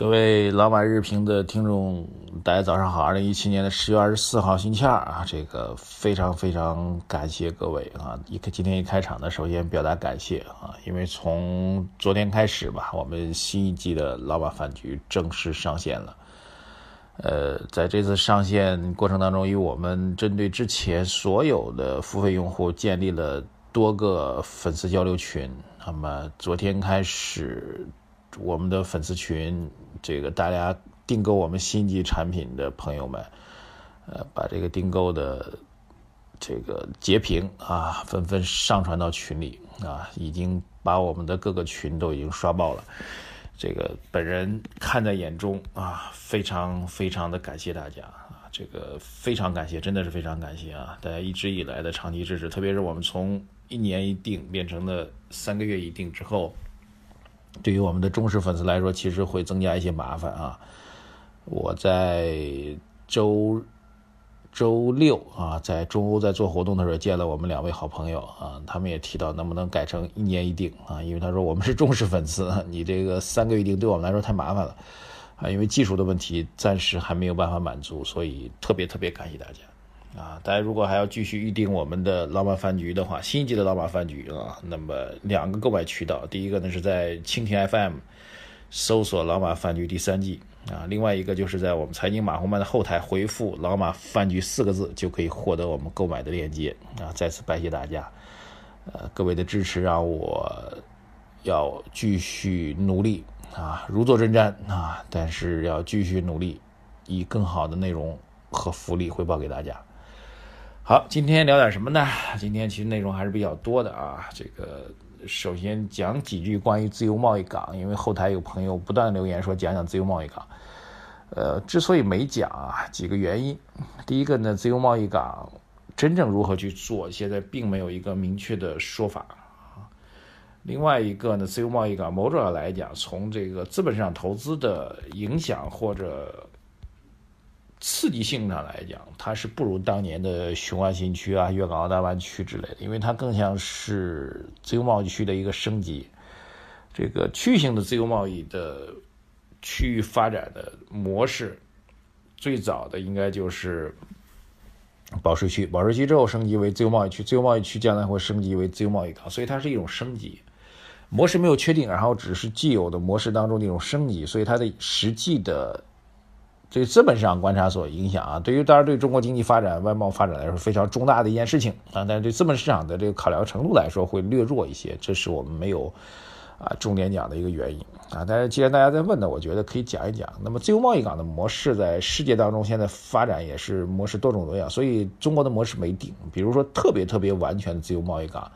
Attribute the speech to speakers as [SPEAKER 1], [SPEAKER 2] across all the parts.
[SPEAKER 1] 各位老马日评的听众，大家早上好！二零一七年的十月二十四号星期二啊，这个非常非常感谢各位啊！一开今天一开场呢，首先表达感谢啊，因为从昨天开始吧，我们新一季的老马饭局正式上线了。呃，在这次上线过程当中，因为我们针对之前所有的付费用户建立了多个粉丝交流群，那么昨天开始。我们的粉丝群，这个大家订购我们新季产品的朋友们，呃，把这个订购的这个截屏啊，纷纷上传到群里啊，已经把我们的各个群都已经刷爆了。这个本人看在眼中啊，非常非常的感谢大家啊，这个非常感谢，真的是非常感谢啊，大家一直以来的长期支持，特别是我们从一年一订变成了三个月一订之后。对于我们的忠实粉丝来说，其实会增加一些麻烦啊。我在周周六啊，在中欧在做活动的时候见了我们两位好朋友啊，他们也提到能不能改成一年一订啊，因为他说我们是忠实粉丝，你这个三个月一订对我们来说太麻烦了啊，因为技术的问题暂时还没有办法满足，所以特别特别感谢大家。啊，大家如果还要继续预定我们的老马饭局的话，新一季的老马饭局啊，那么两个购买渠道，第一个呢是在蜻蜓 FM 搜索“老马饭局第三季”啊，另外一个就是在我们财经马红漫的后台回复“老马饭局”四个字，就可以获得我们购买的链接啊。再次拜谢大家，呃，各位的支持让我要继续努力啊，如坐针毡啊，但是要继续努力，以更好的内容和福利回报给大家。好，今天聊点什么呢？今天其实内容还是比较多的啊。这个首先讲几句关于自由贸易港，因为后台有朋友不断留言说讲讲自由贸易港。呃，之所以没讲啊，几个原因。第一个呢，自由贸易港真正如何去做，现在并没有一个明确的说法啊。另外一个呢，自由贸易港某种上来讲，从这个资本市场投资的影响或者。刺激性上来讲，它是不如当年的雄安新区啊、粤港澳大湾区之类的，因为它更像是自由贸易区的一个升级。这个区域性的自由贸易的区域发展的模式，最早的应该就是保税区，保税区之后升级为自由贸易区，自由贸易区将来会升级为自由贸易港，所以它是一种升级模式没有确定，然后只是既有的模式当中的一种升级，所以它的实际的。对资本市场观察所影响啊，对于当然对中国经济发展、外贸发展来说非常重大的一件事情啊，但是对资本市场的这个考量程度来说会略弱一些，这是我们没有啊重点讲的一个原因啊。但是既然大家在问呢，我觉得可以讲一讲。那么自由贸易港的模式在世界当中现在发展也是模式多种多样，所以中国的模式没定。比如说特别特别完全的自由贸易港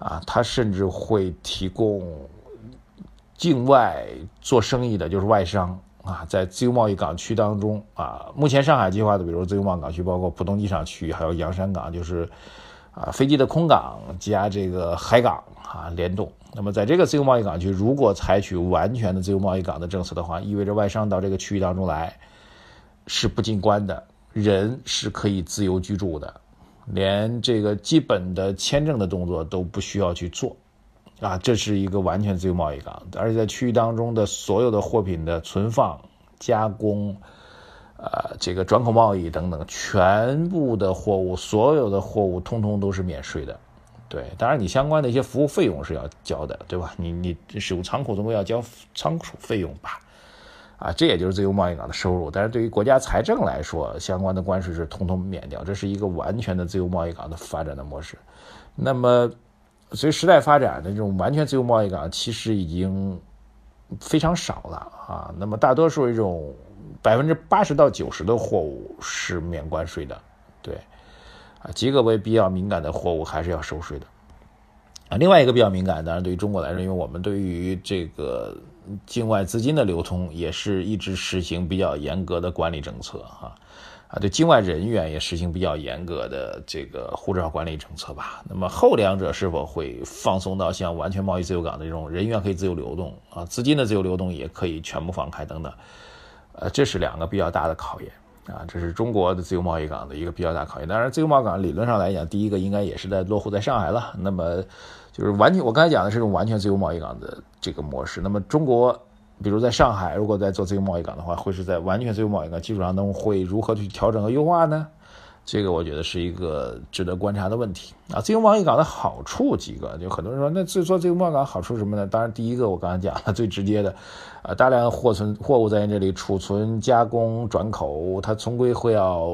[SPEAKER 1] 啊，它甚至会提供境外做生意的，就是外商。啊，在自由贸易港区当中啊，目前上海计划的，比如自由贸易港区，包括浦东机场区域，还有洋山港，就是啊飞机的空港加这个海港啊联动。那么在这个自由贸易港区，如果采取完全的自由贸易港的政策的话，意味着外商到这个区域当中来是不进关的，人是可以自由居住的，连这个基本的签证的动作都不需要去做。啊，这是一个完全自由贸易港，而且在区域当中的所有的货品的存放、加工，呃，这个转口贸易等等，全部的货物，所有的货物，通通都是免税的。对，当然你相关的一些服务费用是要交的，对吧？你你使用仓库总归要交仓储费用吧？啊，这也就是自由贸易港的收入。但是对于国家财政来说，相关的关税是通通免掉，这是一个完全的自由贸易港的发展的模式。那么。随时代发展的这种完全自由贸易港，其实已经非常少了啊。那么大多数这种百分之八十到九十的货物是免关税的，对，啊，极个别比较敏感的货物还是要收税的。啊，另外一个比较敏感，当然对于中国来说，因为我们对于这个境外资金的流通也是一直实行比较严格的管理政策啊。啊，对境外人员也实行比较严格的这个护照管理政策吧。那么后两者是否会放松到像完全贸易自由港的这种人员可以自由流动啊，资金的自由流动也可以全部放开等等，呃，这是两个比较大的考验。啊，这是中国的自由贸易港的一个比较大考验。当然，自由贸易港理论上来讲，第一个应该也是在落户在上海了。那么，就是完全我刚才讲的是这种完全自由贸易港的这个模式。那么，中国比如在上海，如果在做自由贸易港的话，会是在完全自由贸易港基础上，那么会如何去调整和优化呢？这个我觉得是一个值得观察的问题啊。自由贸易港的好处几个，就很多人说，那做自由贸易港好处什么呢？当然，第一个我刚才讲了 最直接的，啊，大量货存货物在这里储存、加工、转口，它终归会要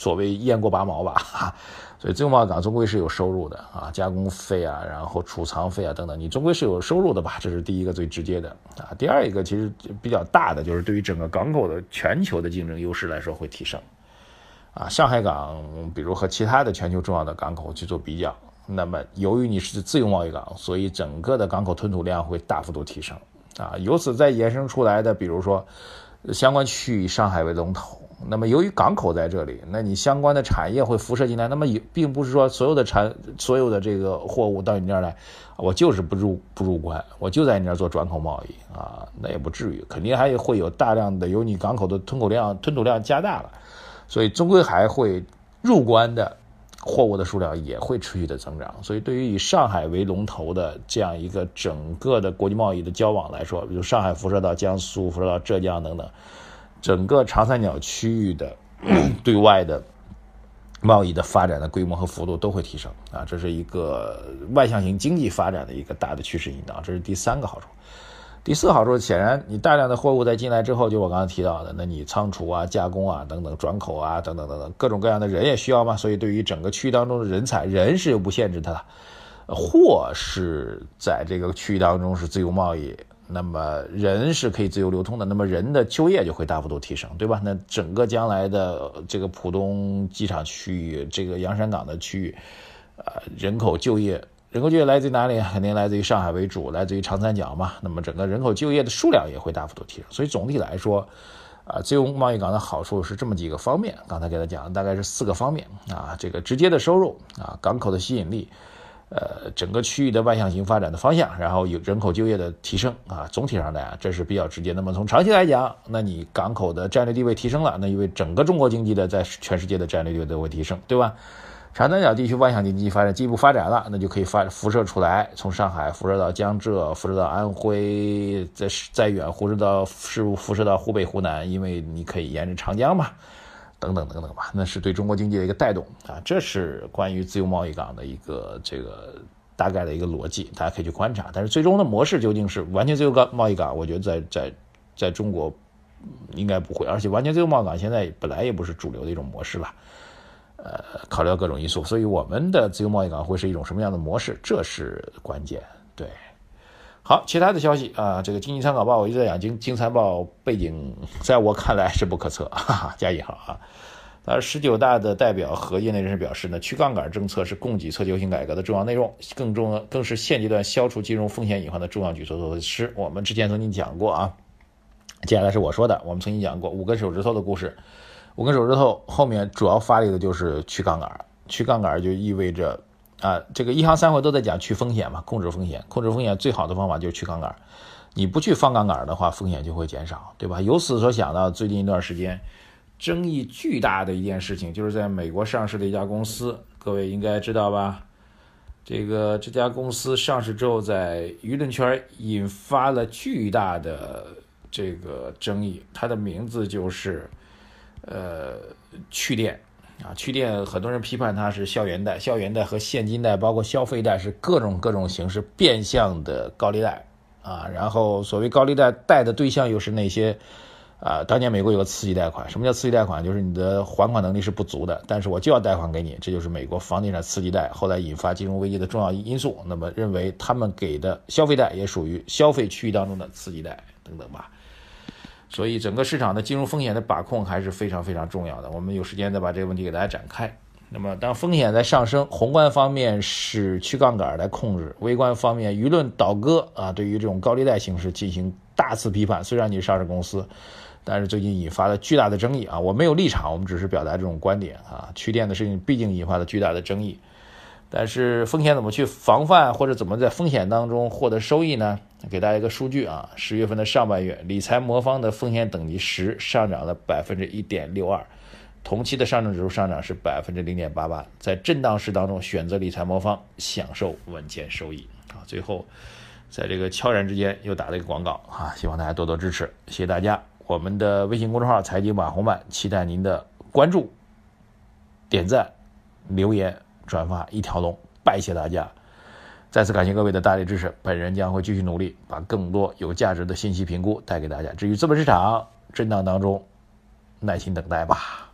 [SPEAKER 1] 所谓雁过拔毛吧，所以自由贸易港终归是有收入的啊，加工费啊，然后储藏费啊等等，你终归是有收入的吧？这是第一个最直接的啊。第二一个其实比较大的，就是对于整个港口的全球的竞争优势来说会提升。啊，上海港，比如和其他的全球重要的港口去做比较，那么由于你是自由贸易港，所以整个的港口吞吐量会大幅度提升。啊，由此再衍生出来的，比如说相关区域以上海为龙头，那么由于港口在这里，那你相关的产业会辐射进来。那么也并不是说所有的产所有的这个货物到你这儿来，我就是不入不入关，我就在你这儿做转口贸易啊，那也不至于，肯定还会有大量的由你港口的吞口量吞吐量加大了。所以终归还会入关的货物的数量也会持续的增长。所以对于以上海为龙头的这样一个整个的国际贸易的交往来说，比如上海辐射到江苏、辐射到浙江等等，整个长三角区域的 对外的贸易的发展的规模和幅度都会提升啊，这是一个外向型经济发展的一个大的趋势引导。这是第三个好处。第四好处，显然你大量的货物在进来之后，就我刚才提到的，那你仓储啊、加工啊等等、转口啊等等等等，各种各样的人也需要嘛。所以对于整个区域当中的人才，人是有不限制它的，货是在这个区域当中是自由贸易，那么人是可以自由流通的，那么人的就业就会大幅度提升，对吧？那整个将来的这个浦东机场区域、这个洋山港的区域，呃，人口就业。人口就业来自于哪里？肯定来自于上海为主，来自于长三角嘛。那么整个人口就业的数量也会大幅度提升。所以总体来说，啊，自由贸易港的好处是这么几个方面。刚才给他讲的，大概是四个方面啊。这个直接的收入啊，港口的吸引力，呃，整个区域的外向型发展的方向，然后有人口就业的提升啊。总体上来讲，这是比较直接。那么从长期来讲，那你港口的战略地位提升了，那因为整个中国经济的在全世界的战略地位都会提升，对吧？长三角地区外向经济发展进一步发展了，那就可以发辐射出来，从上海辐射到江浙，辐射到安徽，再再远辐射到是辐射到湖北、湖南，因为你可以沿着长江嘛，等等等等吧，那是对中国经济的一个带动啊。这是关于自由贸易港的一个这个大概的一个逻辑，大家可以去观察。但是最终的模式究竟是完全自由港贸易港？我觉得在在在中国应该不会，而且完全自由贸易港现在本来也不是主流的一种模式了。呃，考虑到各种因素，所以我们的自由贸易港会是一种什么样的模式？这是关键。对，好，其他的消息啊，这个经济参考报我一直在讲，经经参报背景在我看来是不可测，哈哈，加引号啊。而十九大的代表和业内人士表示呢，去杠杆政策是供给侧结构性改革的重要内容，更重要更是现阶段消除金融风险隐患的重要举措措施。我们之前曾经讲过啊，接下来是我说的，我们曾经讲过五根手指头的故事。五根手指头后面主要发力的就是去杠杆，去杠杆就意味着啊，这个一行三会都在讲去风险嘛，控制风险，控制风险最好的方法就是去杠杆。你不去放杠杆的话，风险就会减少，对吧？由此所想到，最近一段时间争议巨大的一件事情，就是在美国上市的一家公司，各位应该知道吧？这个这家公司上市之后，在舆论圈引发了巨大的这个争议，它的名字就是。呃，去电啊，去电，很多人批判它是校园贷，校园贷和现金贷，包括消费贷，是各种各种形式变相的高利贷啊。然后，所谓高利贷贷的对象又是那些啊，当年美国有个刺激贷款，什么叫刺激贷款？就是你的还款能力是不足的，但是我就要贷款给你，这就是美国房地产刺激贷，后来引发金融危机的重要因素。那么，认为他们给的消费贷也属于消费区域当中的刺激贷等等吧。所以，整个市场的金融风险的把控还是非常非常重要的。我们有时间再把这个问题给大家展开。那么，当风险在上升，宏观方面是去杠杆来控制，微观方面舆论倒戈啊，对于这种高利贷形式进行大肆批判。虽然你是上市公司，但是最近引发了巨大的争议啊！我没有立场，我们只是表达这种观点啊。去电的事情毕竟引发了巨大的争议，但是风险怎么去防范，或者怎么在风险当中获得收益呢？给大家一个数据啊，十月份的上半月，理财魔方的风险等级十上涨了百分之一点六二，同期的上证指数上涨是百分之零点八八，在震荡市当中选择理财魔方，享受稳健收益啊！最后，在这个悄然之间又打了一个广告啊，希望大家多多支持，谢谢大家。我们的微信公众号“财经马红漫”，期待您的关注、点赞、留言、转发一条龙，拜谢大家！再次感谢各位的大力支持，本人将会继续努力，把更多有价值的信息评估带给大家。至于资本市场震荡当中，耐心等待吧。